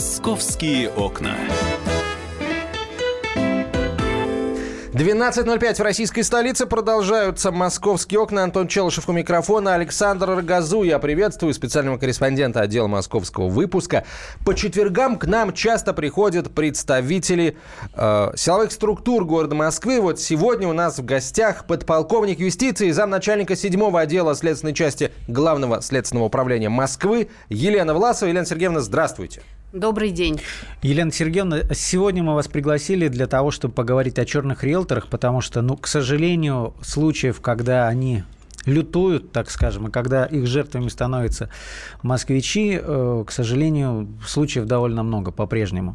Московские окна. 12.05 в российской столице. Продолжаются московские окна. Антон Челышев у микрофона. Александр Рогозу. Я приветствую специального корреспондента отдела московского выпуска. По четвергам к нам часто приходят представители э, силовых структур города Москвы. Вот сегодня у нас в гостях подполковник юстиции, замначальника 7 отдела следственной части Главного следственного управления Москвы Елена Власова. Елена Сергеевна, здравствуйте. Добрый день. Елена Сергеевна, сегодня мы вас пригласили для того, чтобы поговорить о черных риэлторах, потому что, ну, к сожалению, случаев, когда они лютуют, так скажем, и когда их жертвами становятся москвичи, э, к сожалению, случаев довольно много по-прежнему.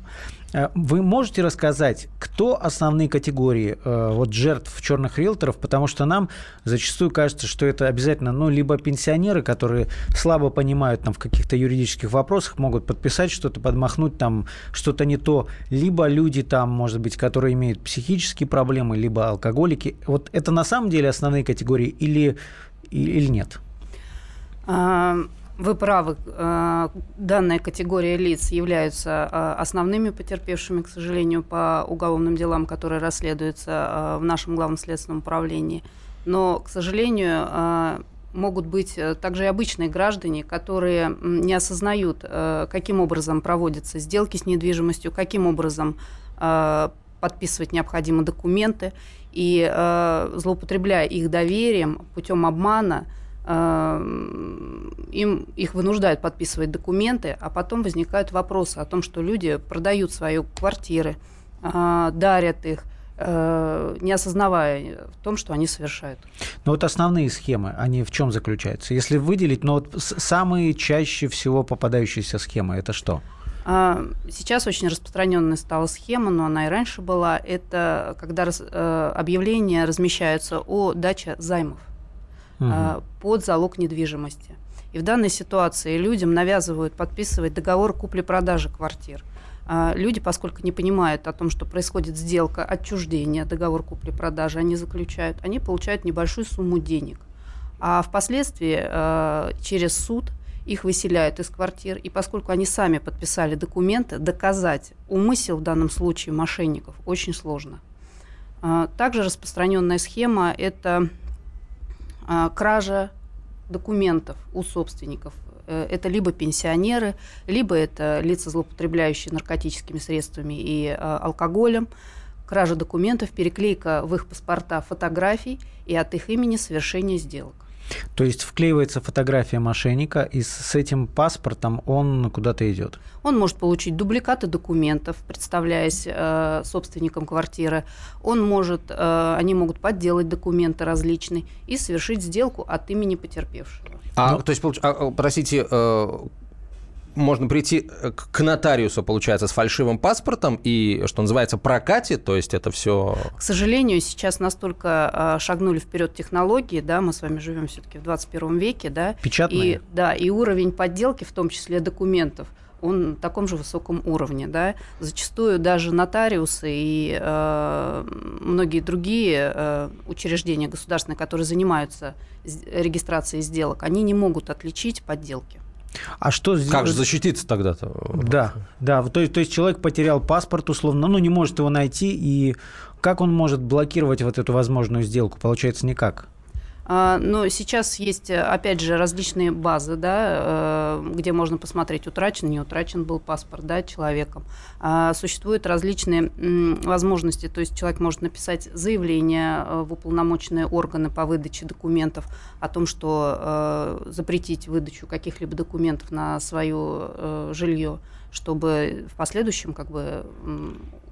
Э, вы можете рассказать, кто основные категории э, вот, жертв черных риэлторов? Потому что нам зачастую кажется, что это обязательно ну, либо пенсионеры, которые слабо понимают там, в каких-то юридических вопросах, могут подписать что-то, подмахнуть там что-то не то, либо люди там, может быть, которые имеют психические проблемы, либо алкоголики. Вот это на самом деле основные категории или, или нет? Вы правы, э, данная категория лиц являются э, основными потерпевшими, к сожалению, по уголовным делам, которые расследуются э, в нашем главном следственном управлении. Но, к сожалению, могут быть также и обычные граждане, которые не осознают, каким образом проводятся сделки с недвижимостью, каким образом подписывать необходимые документы, и злоупотребляя их доверием путем обмана – им их вынуждают подписывать документы, а потом возникают вопросы о том, что люди продают свои квартиры, э, дарят их, э, не осознавая в том, что они совершают. Но вот основные схемы, они в чем заключаются? Если выделить, ну вот самые чаще всего попадающиеся схемы, это что? А, сейчас очень распространенная стала схема, но она и раньше была. Это когда э, объявления размещаются о даче займов угу. под залог недвижимости. И в данной ситуации людям навязывают подписывать договор купли-продажи квартир. А, люди, поскольку не понимают о том, что происходит сделка отчуждения, договор купли-продажи, они заключают, они получают небольшую сумму денег. А впоследствии а, через суд их выселяют из квартир, и поскольку они сами подписали документы, доказать умысел в данном случае мошенников очень сложно. Также распространенная схема – это кража документов у собственников. Э, это либо пенсионеры, либо это лица, злоупотребляющие наркотическими средствами и а, алкоголем. Кража документов, переклейка в их паспорта фотографий и от их имени совершение сделок. То есть вклеивается фотография мошенника, и с этим паспортом он куда-то идет? Он может получить дубликаты документов, представляясь э, собственником квартиры. Он может, э, они могут подделать документы различные и совершить сделку от имени потерпевшего. А, ну, то есть, а, простите, э, можно прийти э, к нотариусу, получается, с фальшивым паспортом и, что называется, прокате, то есть это все... К сожалению, сейчас настолько а, шагнули вперед технологии, да, мы с вами живем все-таки в 21 веке, да. Печатные. И, да, и уровень подделки, в том числе документов, он на таком же высоком уровне, да. Зачастую даже нотариусы и э, многие другие э, учреждения государственные, которые занимаются регистрацией сделок, они не могут отличить подделки. А что сделать? Как же защититься тогда-то? Да, да. То, то есть человек потерял паспорт условно, ну не может его найти, и как он может блокировать вот эту возможную сделку? Получается никак. А, но сейчас есть, опять же, различные базы, да, э, где можно посмотреть, утрачен, не утрачен был паспорт да, человеком. А, существуют различные возможности, то есть человек может написать заявление э, в уполномоченные органы по выдаче документов о том, что э, запретить выдачу каких-либо документов на свое жилье, чтобы в последующем как бы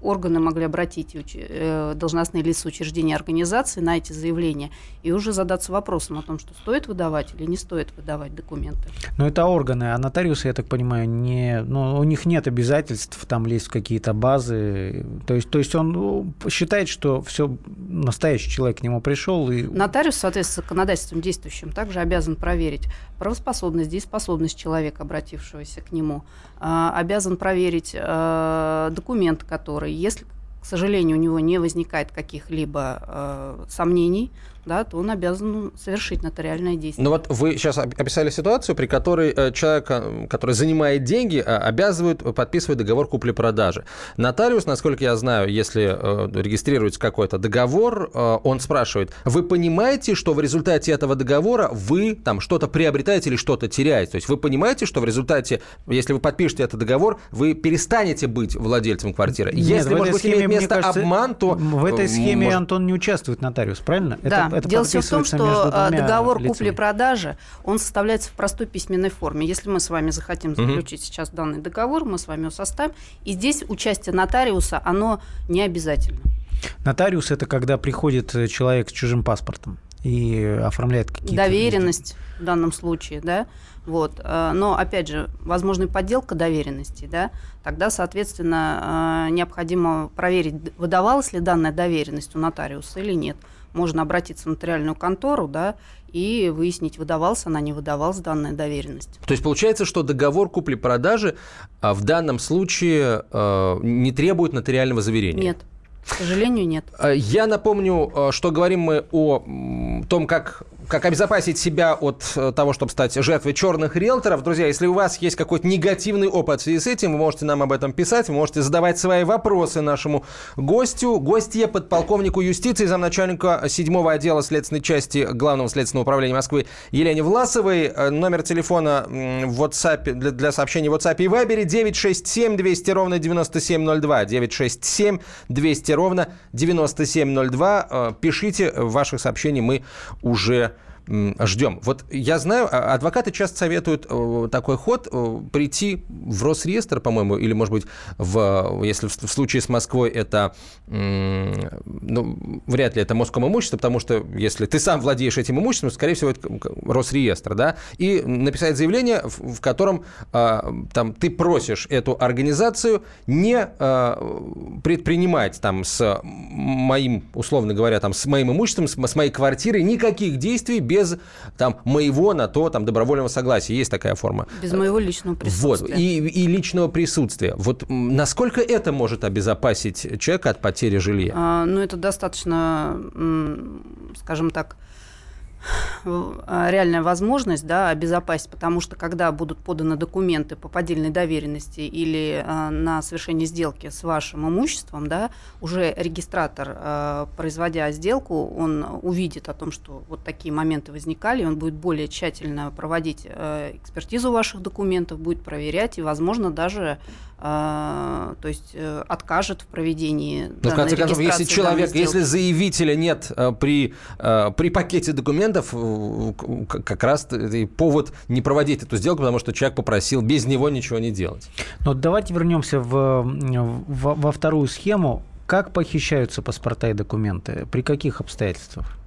органы могли обратить э, должностные лица учреждения организации на эти заявления и уже задаться вопросом о том, что стоит выдавать или не стоит выдавать документы. Но это органы, а нотариусы, я так понимаю, не, ну, у них нет обязательств там лезть в какие-то базы. То есть, то есть он ну, считает, что все настоящий человек к нему пришел. И... Нотариус, соответственно, законодательством действующим, также обязан проверить правоспособность, дееспособность человека, обратившегося к нему, а, обязан проверить а, документ, который. Если, к сожалению, у него не возникает каких-либо э, сомнений, да, то он обязан совершить нотариальное действие. Ну вот вы сейчас описали ситуацию, при которой э, человек, э, который занимает деньги, э, обязывают подписывать договор купли-продажи. Нотариус, насколько я знаю, если регистрируется какой-то договор, он спрашивает, вы понимаете, что в результате этого договора вы там что-то приобретаете или что-то теряете? То есть вы понимаете, что в результате, если вы подпишете этот договор, вы перестанете быть владельцем квартиры? Нет, если, может быть, схеме, имеет место кажется, обман, то... В этой схеме, может... Антон, не участвует нотариус, правильно? Да, это, это дело все в том, что а, договор купли-продажи, он составляется в простой письменной форме. Если мы с вами захотим заключить угу. сейчас данный договор, мы с вами его составим. И здесь участие нотариуса, оно не обязательно. Нотариус – это когда приходит человек с чужим паспортом и оформляет какие-то... Доверенность в данном случае, да. Вот. Э, но, опять же, возможно, подделка доверенности, да, тогда, соответственно, э, необходимо проверить, выдавалась ли данная доверенность у нотариуса или нет. Можно обратиться в нотариальную контору, да, и выяснить, выдавалась она, не выдавалась данная доверенность. То есть получается, что договор купли-продажи а, в данном случае э, не требует нотариального заверения? Нет. К сожалению, нет. Я напомню, что говорим мы о том, как как обезопасить себя от э, того, чтобы стать жертвой черных риэлторов. Друзья, если у вас есть какой-то негативный опыт в связи с этим, вы можете нам об этом писать, вы можете задавать свои вопросы нашему гостю. Гостье подполковнику юстиции, замначальника 7 отдела следственной части Главного следственного управления Москвы Елене Власовой. Э, номер телефона в WhatsApp, для, сообщений в WhatsApp и Viber 967 200 ровно 9702. 967 200 ровно 9702. Э, пишите ваших сообщений, мы уже ждем. Вот я знаю, а, адвокаты часто советуют э, такой ход э, прийти в Росреестр, по-моему, или, может быть, в, если в случае с Москвой это, ну, вряд ли это Моском имущество, потому что если ты сам владеешь этим имуществом, скорее всего, это Росреестр, да, и написать заявление, в, котором а, там ты просишь эту организацию не предпринимать там с моим, условно говоря, там с моим имуществом, с моей квартирой никаких действий без там, моего на то там, добровольного согласия. Есть такая форма. Без моего личного присутствия. Вот. И, и личного присутствия. Вот насколько это может обезопасить человека от потери жилья? А, ну, это достаточно, скажем так, реальная возможность да, обезопасить, потому что когда будут поданы документы по поддельной доверенности или э, на совершение сделки с вашим имуществом, да, уже регистратор, э, производя сделку, он увидит о том, что вот такие моменты возникали, он будет более тщательно проводить э, экспертизу ваших документов, будет проверять и, возможно, даже то есть э, откажет в проведении Но в конце концов, если человек, если заявителя нет э, при, э, при пакете документов, как раз повод не проводить эту сделку, потому что человек попросил без него ничего не делать. Но давайте вернемся в, в, во вторую схему. Как похищаются паспорта и документы? При каких обстоятельствах?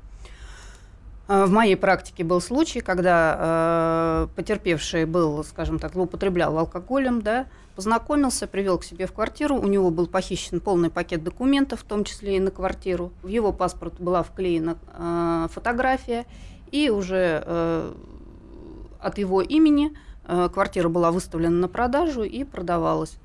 В моей практике был случай, когда э, потерпевший был, скажем так, злоупотреблял алкоголем, да, Познакомился, привел к себе в квартиру. У него был похищен полный пакет документов, в том числе и на квартиру. В его паспорт была вклеена э, фотография. И уже э, от его имени э, квартира была выставлена на продажу и продавалась.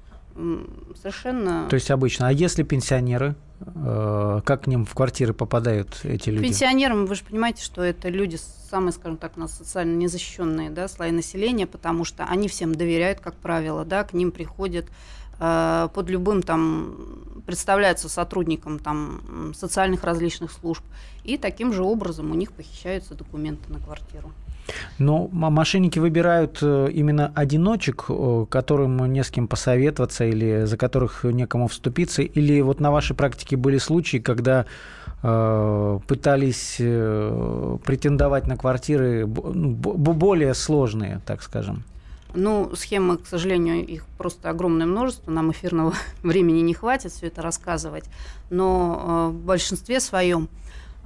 Совершенно... То есть обычно. А если пенсионеры? Э, как к ним в квартиры попадают эти люди? Пенсионерам, вы же понимаете, что это люди самые, скажем так, у нас социально незащищенные да, слои населения, потому что они всем доверяют, как правило, да, к ним приходят э, под любым там представляются сотрудником там социальных различных служб, и таким же образом у них похищаются документы на квартиру. Но мошенники выбирают э, именно одиночек, э, которым не с кем посоветоваться или за которых некому вступиться, или вот на вашей практике были случаи, когда э, пытались претендовать на квартиры ну, более сложные, так скажем? Ну, схемы, к сожалению, их просто огромное множество, нам эфирного времени не хватит все это рассказывать, но в большинстве своем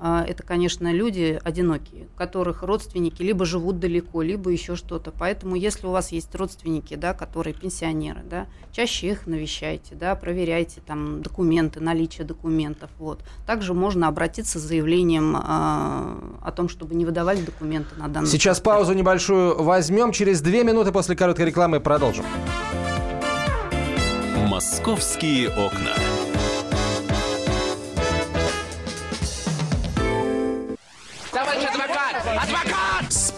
это, конечно, люди одинокие, которых родственники либо живут далеко, либо еще что-то. Поэтому, если у вас есть родственники, да, которые пенсионеры, да, чаще их навещайте, да, проверяйте там документы, наличие документов. Вот. Также можно обратиться с заявлением э, о том, чтобы не выдавали документы на данный Сейчас квартиру. паузу небольшую возьмем. Через две минуты после короткой рекламы продолжим. «Московские окна».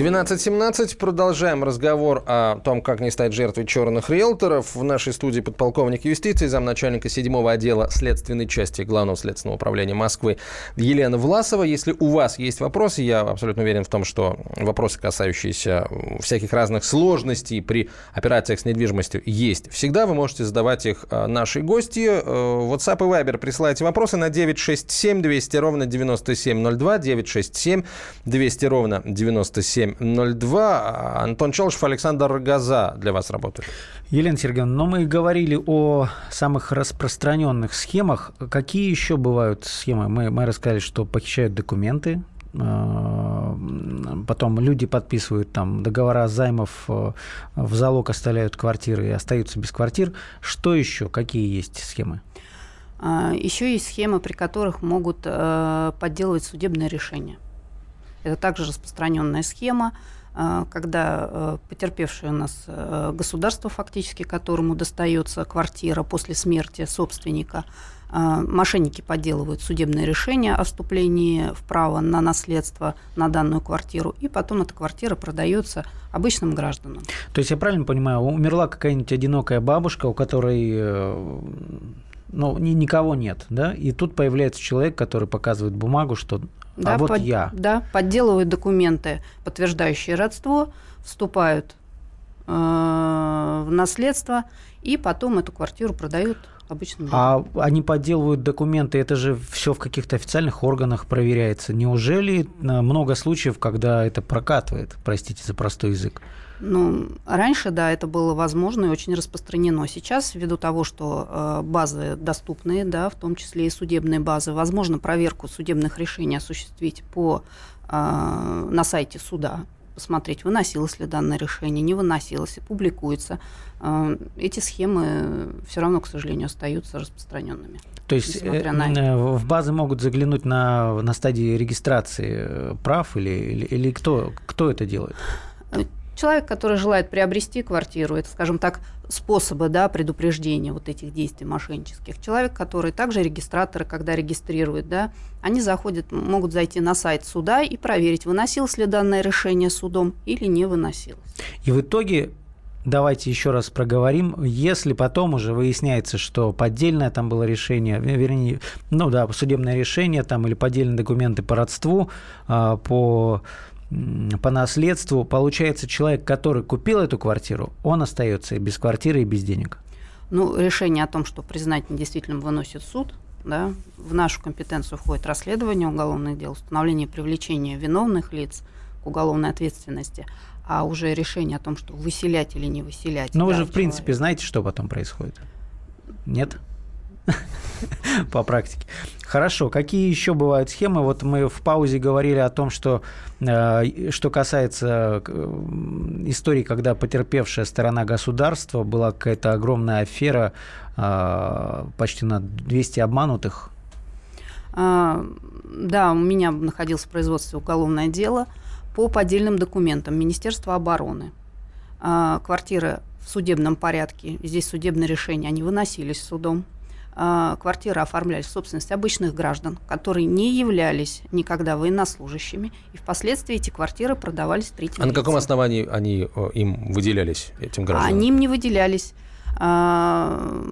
12.17. Продолжаем разговор о том, как не стать жертвой черных риэлторов. В нашей студии подполковник юстиции, замначальника 7 отдела следственной части Главного следственного управления Москвы Елена Власова. Если у вас есть вопросы, я абсолютно уверен в том, что вопросы, касающиеся всяких разных сложностей при операциях с недвижимостью, есть. Всегда вы можете задавать их а, нашей гости. Э, WhatsApp и Viber присылайте вопросы на 967 200 ровно 9702, 967 200 ровно 97 9702. Антон Челышев, Александр Рогоза для вас работают. Елена Сергеевна, но мы говорили о самых распространенных схемах. Какие еще бывают схемы? Мы, мы рассказали, что похищают документы, а, потом люди подписывают там договора займов, э, в залог оставляют квартиры и остаются без квартир. Что еще? Какие есть схемы? А, еще есть схемы, при которых могут э, подделывать судебное решение. Это также распространенная схема, э, когда э, потерпевший у нас э, государство фактически, которому достается квартира после смерти собственника, мошенники подделывают судебное решение о вступлении в право на наследство на данную квартиру, и потом эта квартира продается обычным гражданам. То есть я правильно понимаю, умерла какая-нибудь одинокая бабушка, у которой ну, ни, никого нет, да, и тут появляется человек, который показывает бумагу, что а да, а вот под, я. Да, подделывают документы, подтверждающие родство, вступают э, в наследство, и потом эту квартиру продают обычным людям. А они подделывают документы, это же все в каких-то официальных органах проверяется. Неужели э, много случаев, когда это прокатывает, простите за простой язык? Ну, раньше, да, это было возможно и очень распространено. Сейчас, ввиду того, что э, базы доступные, да, в том числе и судебные базы, возможно проверку судебных решений осуществить по, э, на сайте суда, посмотреть, выносилось ли данное решение, не выносилось, и публикуется. Э, эти схемы все равно, к сожалению, остаются распространенными. То есть на в базы могут заглянуть на, на стадии регистрации прав или, или, или кто, кто это делает? Человек, который желает приобрести квартиру, это, скажем так, способы да, предупреждения вот этих действий мошеннических. Человек, который также регистраторы, когда регистрируют, да, они заходят, могут зайти на сайт суда и проверить, выносилось ли данное решение судом или не выносилось. И в итоге давайте еще раз проговорим. Если потом уже выясняется, что поддельное там было решение, вернее, ну да, судебное решение там или поддельные документы по родству, а, по по наследству, получается, человек, который купил эту квартиру, он остается и без квартиры, и без денег. Ну, решение о том, что признать недействительным выносит суд, да, в нашу компетенцию входит расследование уголовных дел, установление привлечения виновных лиц к уголовной ответственности, а уже решение о том, что выселять или не выселять. Но да, вы же, в принципе, знаете, что потом происходит? Нет? по практике. Хорошо, какие еще бывают схемы? Вот мы в паузе говорили о том, что э, что касается э, истории, когда потерпевшая сторона государства была какая-то огромная афера, э, почти на 200 обманутых. А, да, у меня находилось в производстве уголовное дело по поддельным документам Министерства обороны. А, квартиры в судебном порядке, здесь судебные решения, они выносились судом квартиры оформлялись в собственность обычных граждан, которые не являлись никогда военнослужащими, и впоследствии эти квартиры продавались третьим А на каком основании они им выделялись, этим гражданам? Они им не выделялись. А,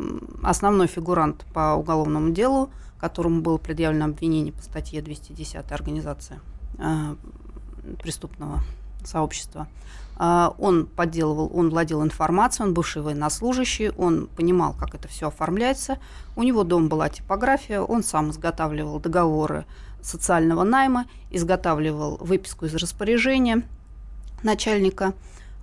основной фигурант по уголовному делу, которому было предъявлено обвинение по статье 210 организация а, преступного сообщества, а, он подделывал, он владел информацией, он бывший военнослужащий, он понимал, как это все оформляется. У него дома была типография, он сам изготавливал договоры социального найма, изготавливал выписку из распоряжения начальника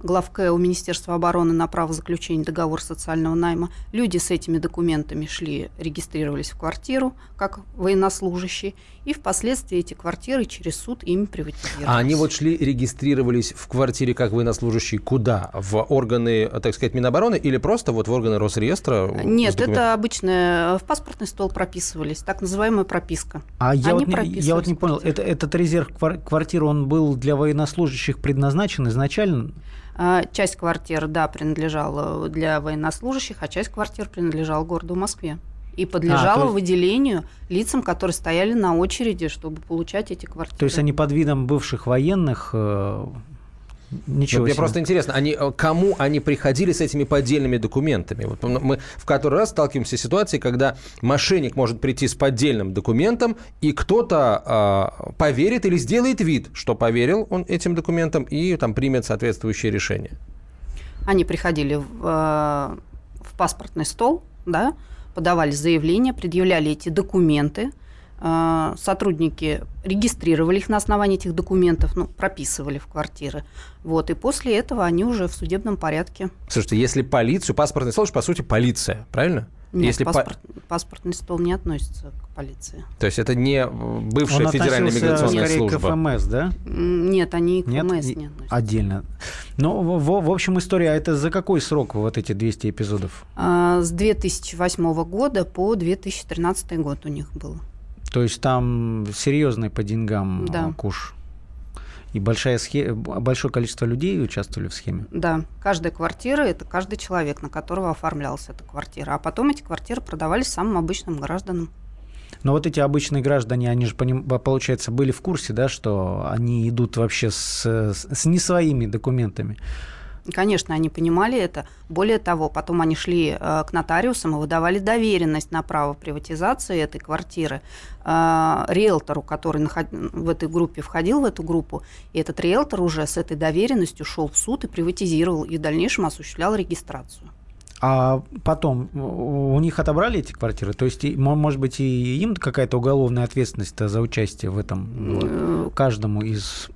главке у Министерства обороны на право заключения договора социального найма. Люди с этими документами шли, регистрировались в квартиру как военнослужащие, и впоследствии эти квартиры через суд ими приватизировались. А они вот шли, регистрировались в квартире как военнослужащие куда? В органы, так сказать, Минобороны или просто вот в органы Росреестра? Нет, это обычно в паспортный стол прописывались, так называемая прописка. А я вот, не, я вот не понял, это, этот резерв квартиры, он был для военнослужащих предназначен изначально? А, часть квартир, да, принадлежала для военнослужащих, а часть квартир принадлежала городу Москве и подлежало а, есть... выделению лицам, которые стояли на очереди, чтобы получать эти квартиры. То есть они под видом бывших военных э, Ничего вот Мне просто интересно, они, э, кому они приходили с этими поддельными документами? Вот мы в который раз сталкиваемся с ситуацией, когда мошенник может прийти с поддельным документом, и кто-то э, поверит или сделает вид, что поверил он этим документам, и там примет соответствующее решение. Они приходили в, э, в паспортный стол, да, подавали заявление, предъявляли эти документы – сотрудники регистрировали их на основании этих документов, ну, прописывали в квартиры. Вот, и после этого они уже в судебном порядке. Слушайте, если полицию, паспортный стол, по сути, полиция, правильно? Нет, если паспорт, по... паспортный стол не относится к полиции. То есть это не бывшая Он федеральная миграционная скорее служба? к ФМС, да? Нет, они к Нет? ФМС не относятся. Отдельно. Ну, в, в общем, история, а это за какой срок вот эти 200 эпизодов? А, с 2008 года по 2013 год у них было. То есть там серьезный по деньгам да. куш. И большая схема, большое количество людей участвовали в схеме? Да. Каждая квартира – это каждый человек, на которого оформлялась эта квартира. А потом эти квартиры продавались самым обычным гражданам. Но вот эти обычные граждане, они же, получается, были в курсе, да, что они идут вообще с, с не своими документами. Конечно, они понимали это. Более того, потом они шли э, к нотариусам и выдавали доверенность на право приватизации этой квартиры э, риэлтору, который в этой группе входил в эту группу. И этот риэлтор уже с этой доверенностью шел в суд и приватизировал, и в дальнейшем осуществлял регистрацию. А потом у них отобрали эти квартиры? То есть, может быть, и им какая-то уголовная ответственность за участие в этом э, каждому из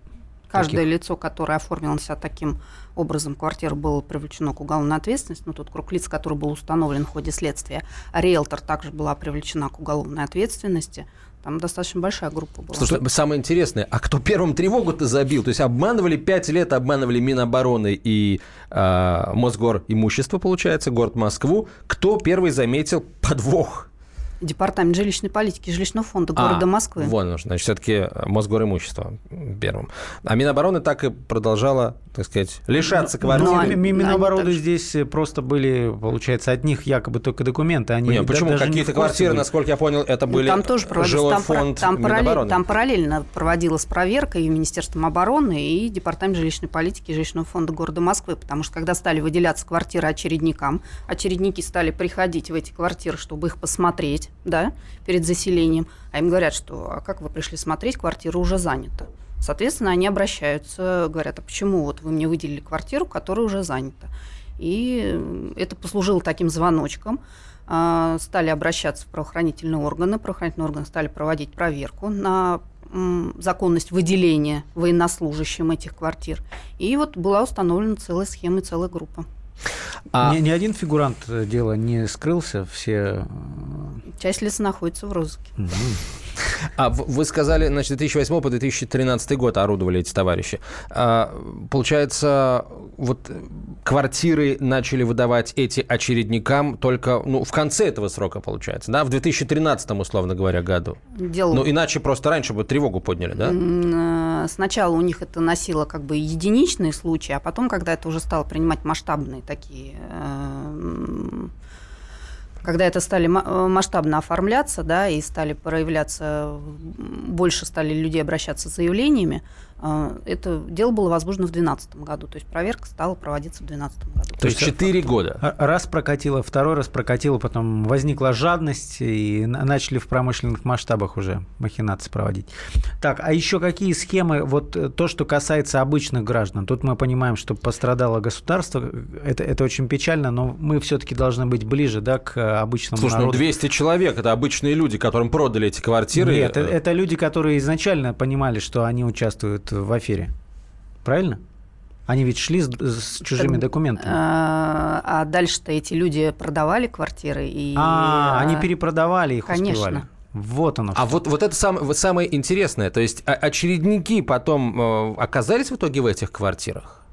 Каждое таких? лицо, которое оформило себя таким образом квартира была привлечена к уголовной ответственности, ну, тот круг лиц, который был установлен в ходе следствия, а риэлтор также была привлечена к уголовной ответственности. Там достаточно большая группа была. Слушай, самое интересное, а кто первым тревогу-то забил? То есть обманывали пять лет, обманывали Минобороны и э, Мосгор имущество, получается, город Москву. Кто первый заметил подвох? Департамент жилищной политики жилищного фонда города а, Москвы. Вон, значит, все-таки Мосгор имущество первым. А Минобороны так и продолжала, так сказать, лишаться ну, квартир. Ну, Минобороны здесь просто были, получается, от них якобы только документы. Они Нет, почему? Какие-то квартиры, были. насколько я понял, это ну, были там тоже жилой там, фонд там, параллель, там параллельно проводилась проверка и Министерством обороны, и Департамент жилищной политики и жилищного фонда города Москвы, потому что когда стали выделяться квартиры очередникам, очередники стали приходить в эти квартиры, чтобы их посмотреть, смотреть, да, перед заселением, а им говорят, что а как вы пришли смотреть, квартира уже занята. Соответственно, они обращаются, говорят, а почему вот вы мне выделили квартиру, которая уже занята. И это послужило таким звоночком. А, стали обращаться в правоохранительные органы. Правоохранительные органы стали проводить проверку на законность выделения военнослужащим этих квартир. И вот была установлена целая схема и целая группа. А... Ни, ни один фигурант дела не скрылся, все... Э, Часть лиц находится в розыске. Угу. А вы сказали, значит, 2008 по 2013 год орудовали эти товарищи. А, получается, вот квартиры начали выдавать эти очередникам только ну, в конце этого срока, получается, да, в 2013, условно говоря, году. Дело... Ну, иначе просто раньше бы тревогу подняли, да? Э, сначала у них это носило как бы единичные случаи, а потом, когда это уже стало принимать масштабные такие э, когда это стали э, масштабно оформляться, да, и стали проявляться, больше стали люди обращаться с заявлениями, это дело было возбуждено в 2012 году, то есть проверка стала проводиться в 2012 году. То есть 4 года? Раз прокатило, второй раз прокатило, потом возникла жадность, и начали в промышленных масштабах уже махинации проводить. Так, а еще какие схемы, вот э, то, что касается обычных граждан, тут мы понимаем, что пострадало государство, это, это очень печально, но мы все-таки должны быть ближе да, к обычному Слушай, ну, народу. ну 200 человек, это обычные люди, которым продали эти квартиры. Нет, это, это люди, которые изначально понимали, что они участвуют в афере. Правильно? Они ведь шли с, с чужими так, документами. А, а дальше-то эти люди продавали квартиры и. А, они перепродавали их, конечно. успевали. Вот оно. А вот, вот это сам, вот самое интересное. То есть очередники потом э, оказались в итоге в этих квартирах?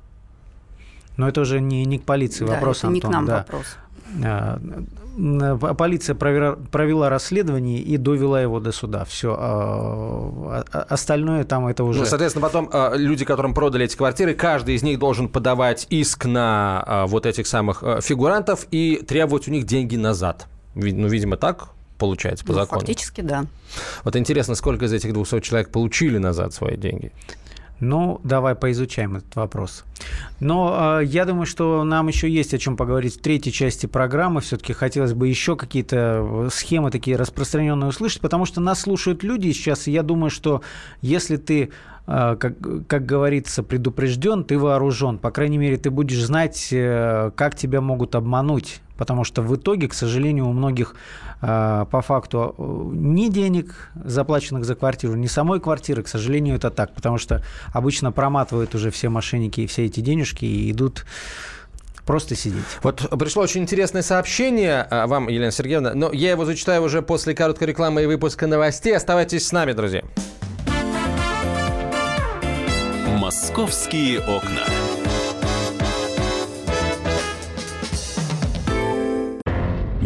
Но это уже не, не к полиции да, вопрос, это Антон. не к нам да. вопрос. А, полиция провела, провела расследование и довела его до суда. Все. А, а, остальное там это уже... Ну, соответственно, потом люди, которым продали эти квартиры, каждый из них должен подавать иск на вот этих самых фигурантов и требовать у них деньги назад. Ну, видимо, так получается по ну, закону. Фактически, да. Вот интересно, сколько из этих 200 человек получили назад свои деньги? Ну, давай поизучаем этот вопрос. Но э, я думаю, что нам еще есть о чем поговорить в третьей части программы. Все-таки хотелось бы еще какие-то схемы такие распространенные услышать, потому что нас слушают люди сейчас, и я думаю, что если ты как, как говорится, предупрежден, ты вооружен. По крайней мере, ты будешь знать, э, как тебя могут обмануть. Потому что в итоге, к сожалению, у многих э, по факту э, ни денег, заплаченных за квартиру, ни самой квартиры, к сожалению, это так. Потому что обычно проматывают уже все мошенники и все эти денежки и идут просто сидеть. Вот пришло очень интересное сообщение вам, Елена Сергеевна, но я его зачитаю уже после короткой рекламы и выпуска новостей. Оставайтесь с нами, друзья. «Московские окна».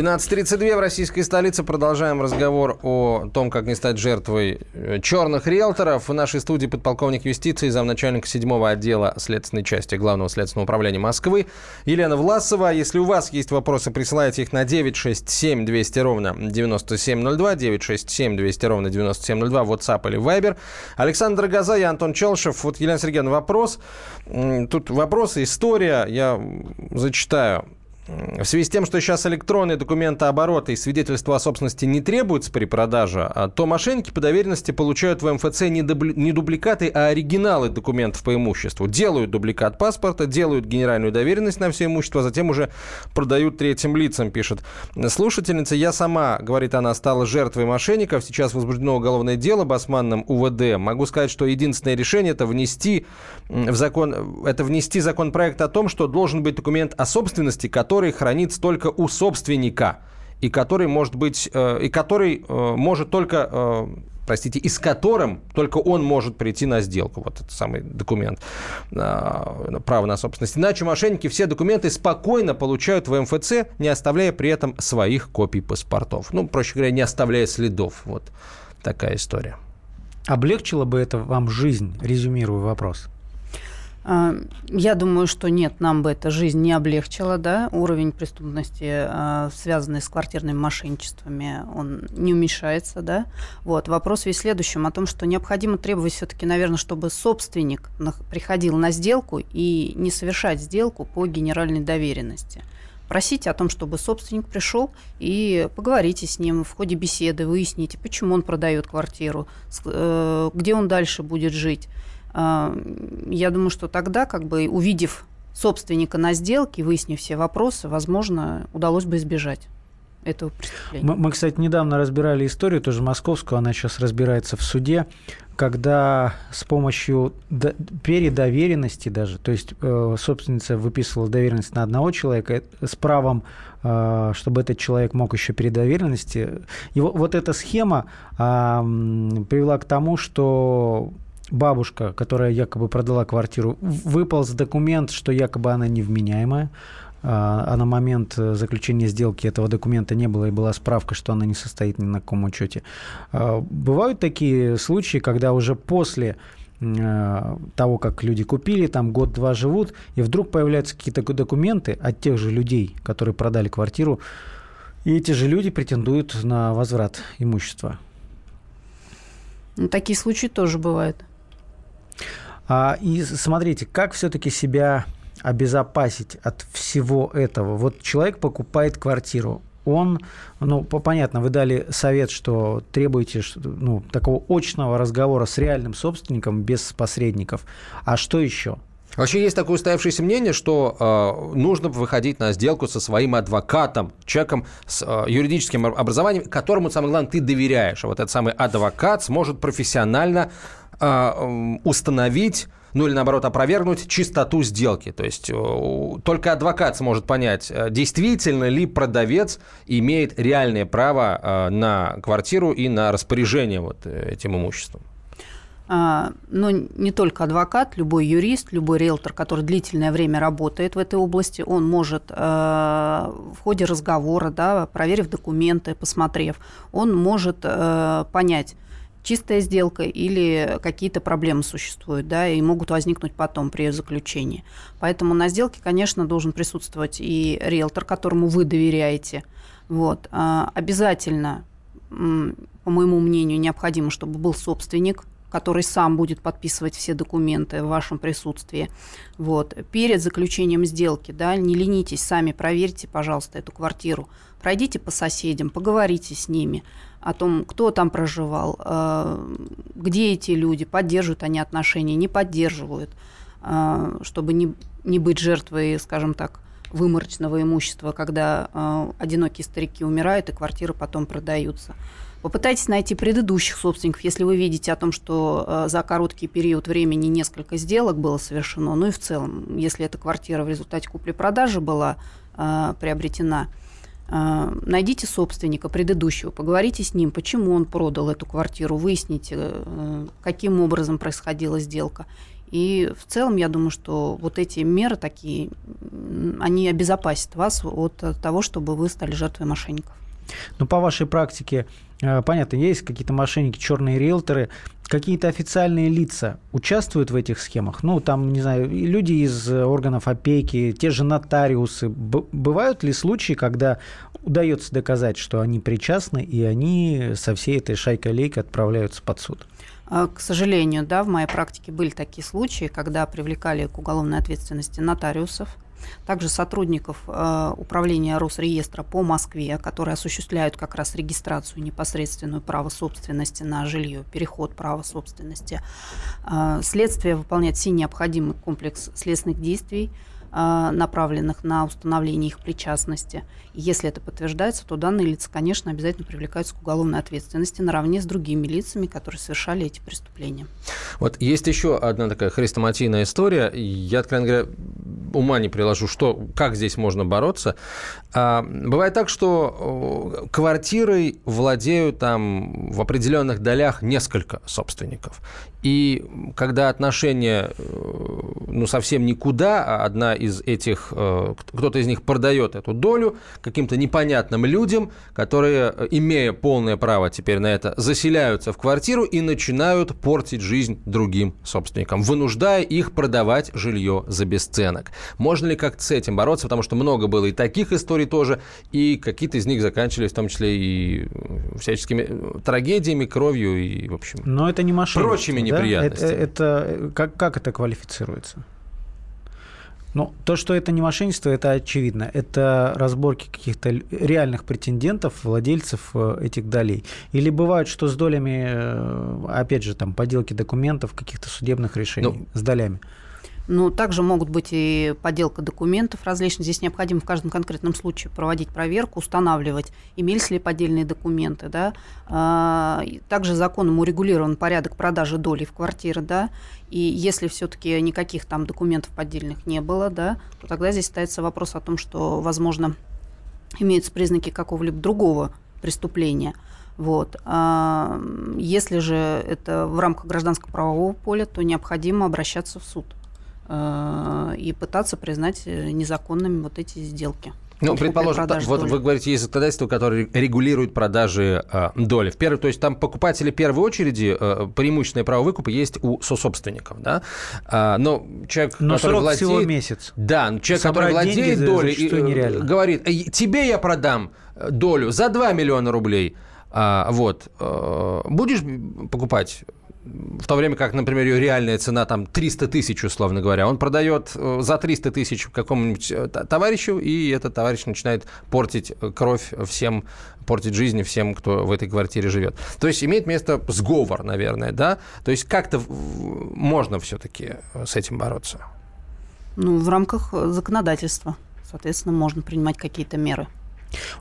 12.32 в российской столице. Продолжаем разговор о том, как не стать жертвой э, черных риэлторов. В нашей студии подполковник юстиции, замначальника 7 отдела следственной части Главного следственного управления Москвы Елена Власова. Если у вас есть вопросы, присылайте их на 967 200 ровно 9702, 967 200 ровно 9702, WhatsApp или Viber. Александр Газа, я Антон Челшев. Вот, Елена Сергеевна, вопрос. Тут вопросы, история. Я зачитаю. В связи с тем, что сейчас электронные документы оборота и свидетельства о собственности не требуются при продаже, а, то мошенники по доверенности получают в МФЦ не, дубли, не дубликаты, а оригиналы документов по имуществу. Делают дубликат паспорта, делают генеральную доверенность на все имущество, а затем уже продают третьим лицам, пишет слушательница. Я сама, говорит она, стала жертвой мошенников. Сейчас возбуждено уголовное дело басманным УВД. Могу сказать, что единственное решение это внести в закон, это внести законопроект о том, что должен быть документ о собственности, который который хранится только у собственника и который может быть, э, и который э, может только, э, простите, и с которым только он может прийти на сделку. Вот этот самый документ права на собственность. Иначе мошенники все документы спокойно получают в МФЦ, не оставляя при этом своих копий паспортов. Ну, проще говоря, не оставляя следов. Вот такая история. Облегчило бы это вам жизнь, резюмирую вопрос? А, я думаю, что нет, нам бы эта жизнь не облегчила, да, уровень преступности, а, связанный с квартирными мошенничествами, он не уменьшается, да. Вот, вопрос весь в следующем, о том, что необходимо требовать все-таки, наверное, чтобы собственник приходил на сделку и не совершать сделку по генеральной доверенности просите о том, чтобы собственник пришел и поговорите с ним в ходе беседы, выясните, почему он продает квартиру, э, где он дальше будет жить. Я думаю, что тогда, как бы увидев собственника на сделке, выяснив все вопросы, возможно, удалось бы избежать этого преступления. Мы, мы, кстати, недавно разбирали историю, тоже московскую, она сейчас разбирается в суде, когда с помощью до, передоверенности даже, то есть э, собственница выписывала доверенность на одного человека с правом, э, чтобы этот человек мог еще передоверенности. Вот, вот эта схема э, привела к тому, что бабушка, которая якобы продала квартиру, выполз документ, что якобы она невменяемая, а, а на момент э, заключения сделки этого документа не было, и была справка, что она не состоит ни на каком учете. А, бывают такие случаи, когда уже после э, того, как люди купили, там год-два живут, и вдруг появляются какие-то документы от тех же людей, которые продали квартиру, и эти же люди претендуют на возврат имущества. Ну, такие случаи тоже бывают. А, и смотрите, как все-таки себя обезопасить от всего этого? Вот человек покупает квартиру, он, ну, понятно, вы дали совет, что требуете ну, такого очного разговора с реальным собственником без посредников. А что еще? Вообще есть такое устоявшееся мнение, что э, нужно выходить на сделку со своим адвокатом, человеком с э, юридическим образованием, которому, самое главное, ты доверяешь. А вот этот самый адвокат сможет профессионально э, установить ну или наоборот опровергнуть чистоту сделки. То есть э, только адвокат сможет понять, э, действительно ли продавец имеет реальное право э, на квартиру и на распоряжение вот этим имуществом. А, но не только адвокат, любой юрист, любой риэлтор, который длительное время работает в этой области, он может в ходе разговора, да, проверив документы, посмотрев, он может понять, чистая сделка или какие-то проблемы существуют, да, и могут возникнуть потом при заключении. Поэтому на сделке, конечно, должен присутствовать и риэлтор, которому вы доверяете. Вот. А, обязательно, по моему мнению, необходимо, чтобы был собственник, который сам будет подписывать все документы в вашем присутствии. Вот. Перед заключением сделки, да, не ленитесь, сами проверьте, пожалуйста, эту квартиру. Пройдите по соседям, поговорите с ними о том, кто там проживал, э, где эти люди, поддерживают они отношения, не поддерживают, э, чтобы не, не быть жертвой, скажем так, выморочного имущества, когда э, одинокие старики умирают и квартиры потом продаются. Попытайтесь найти предыдущих собственников, если вы видите о том, что за короткий период времени несколько сделок было совершено, ну и в целом, если эта квартира в результате купли-продажи была приобретена – а, найдите собственника предыдущего, поговорите с ним, почему он продал эту квартиру, выясните, э, каким образом происходила сделка. И в целом, я думаю, что вот эти меры такие, они обезопасят вас от того, чтобы вы стали жертвой мошенников. Ну, по вашей практике, э, понятно, есть какие-то мошенники, черные риэлторы, какие-то официальные лица участвуют в этих схемах? Ну, там, не знаю, люди из органов опеки, те же нотариусы. бывают ли случаи, когда удается доказать, что они причастны, и они со всей этой шайкой-лейкой отправляются под суд? А, к сожалению, да, в моей практике были такие случаи, когда привлекали к уголовной ответственности нотариусов, также сотрудников э, управления Росреестра по Москве, которые осуществляют как раз регистрацию непосредственную права собственности на жилье, переход права собственности. Э, следствие выполняет все необходимый комплекс следственных действий, направленных на установление их причастности. И если это подтверждается, то данные лица, конечно, обязательно привлекаются к уголовной ответственности наравне с другими лицами, которые совершали эти преступления. Вот есть еще одна такая хрестоматийная история. Я, откровенно говоря, ума не приложу, что, как здесь можно бороться. А, бывает так, что квартирой владеют там в определенных долях несколько собственников. И когда отношения э, ну, совсем никуда, а одна из этих, э, кто-то из них продает эту долю каким-то непонятным людям, которые, э, имея полное право теперь на это, заселяются в квартиру и начинают портить жизнь другим собственникам, вынуждая их продавать жилье за бесценок. Можно ли как-то с этим бороться? Потому что много было и таких историй тоже, и какие-то из них заканчивались в том числе и всяческими трагедиями, кровью и, в общем, Но это не прочими неприятностями. Это, это, как, как это квалифицируется? Ну, то, что это не мошенничество, это очевидно. Это разборки каких-то реальных претендентов, владельцев э, этих долей. Или бывает, что с долями, э, опять же, там, поделки документов, каких-то судебных решений ну, с долями. Ну, также могут быть и подделка документов различных. Здесь необходимо в каждом конкретном случае проводить проверку, устанавливать, имелись ли поддельные документы. Да? А, также законом урегулирован порядок продажи доли в квартиры. Да? И если все-таки никаких там документов поддельных не было, да, то тогда здесь ставится вопрос о том, что, возможно, имеются признаки какого-либо другого преступления. Вот. А если же это в рамках гражданского правового поля, то необходимо обращаться в суд. Э, и пытаться признать э, незаконными вот эти сделки. Ну, предположим, та, вот вы говорите, есть законодательство, которое регулирует продажи э, доли. В первый, то есть там покупатели первой очереди, э, преимущественное право выкупа есть у сособственников, да? А, но человек, но который срок владеет... всего месяц. Да, человек, Собрать который владеет долей, и, говорит, тебе я продам долю за 2 миллиона рублей, а, вот, э, будешь покупать в то время как, например, ее реальная цена там 300 тысяч, условно говоря, он продает э, за 300 тысяч какому-нибудь э, товарищу, и этот товарищ начинает портить кровь всем, портить жизнь всем, кто в этой квартире живет. То есть имеет место сговор, наверное, да? То есть как-то можно все-таки с этим бороться? Ну, в рамках законодательства, соответственно, можно принимать какие-то меры.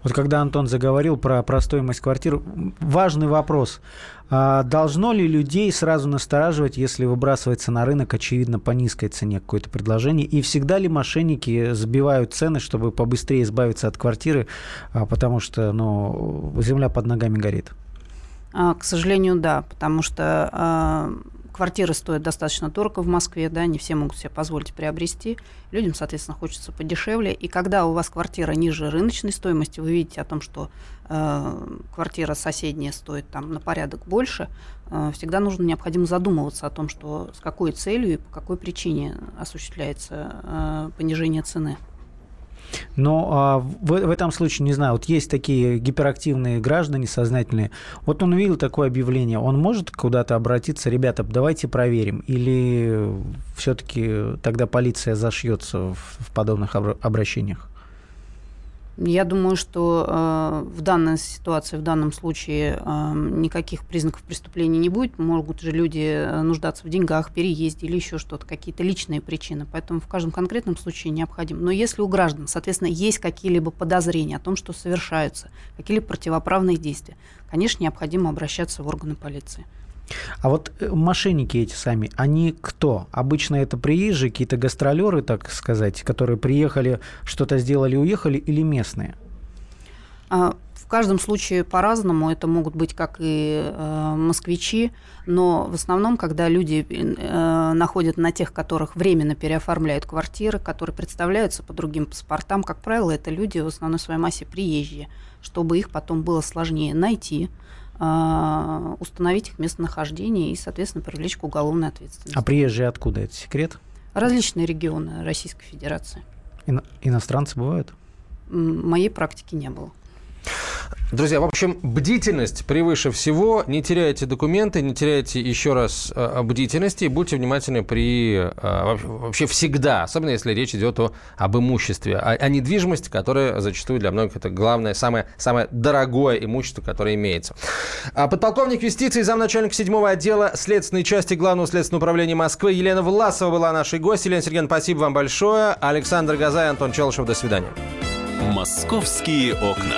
Вот когда Антон заговорил про, про стоимость квартир, важный вопрос. А должно ли людей сразу настораживать, если выбрасывается на рынок, очевидно, по низкой цене какое-то предложение? И всегда ли мошенники сбивают цены, чтобы побыстрее избавиться от квартиры, а, потому что ну, земля под ногами горит? А, к сожалению, да, потому что а, квартиры стоят достаточно дорого в Москве, да, не все могут себе позволить приобрести. Людям, соответственно, хочется подешевле. И когда у вас квартира ниже рыночной стоимости, вы видите о том, что э, квартира соседняя стоит там на порядок больше, э, всегда нужно необходимо задумываться о том, что с какой целью и по какой причине осуществляется э, понижение цены. Но а, в, в этом случае, не знаю, вот есть такие гиперактивные граждане сознательные. Вот он увидел такое объявление, он может куда-то обратиться, ребята, давайте проверим, или все-таки тогда полиция зашьется в, в подобных обращениях? Я думаю, что э, в данной ситуации, в данном случае э, никаких признаков преступления не будет. Могут же люди э, нуждаться в деньгах, переезде или еще что-то, какие-то личные причины. Поэтому в каждом конкретном случае необходимо. Но если у граждан, соответственно, есть какие-либо подозрения о том, что совершаются какие-либо противоправные действия, конечно, необходимо обращаться в органы полиции. А вот э, мошенники эти сами, они кто? Обычно это приезжие, какие-то гастролеры, так сказать, которые приехали, что-то сделали, уехали, или местные? А, в каждом случае по-разному. Это могут быть как и э, москвичи, но в основном, когда люди э, находят на тех, которых временно переоформляют квартиры, которые представляются по другим паспортам, как правило, это люди в основной своей массе приезжие, чтобы их потом было сложнее найти, установить их местонахождение и, соответственно, привлечь к уголовной ответственности. А приезжие откуда? Это секрет? Различные регионы Российской Федерации. Ино- иностранцы бывают? Моей практики не было. Друзья, в общем, бдительность превыше всего. Не теряйте документы, не теряйте еще раз э, бдительности и будьте внимательны при э, вообще всегда, особенно если речь идет о, об имуществе, о, о недвижимости, которая зачастую для многих это главное, самое, самое дорогое имущество, которое имеется. А подполковник юстиции, замначальника 7 отдела следственной части Главного следственного управления Москвы Елена Власова была нашей гостью. Елена Сергеевна, спасибо вам большое. Александр Газай, Антон Челышев, до свидания. «Московские окна».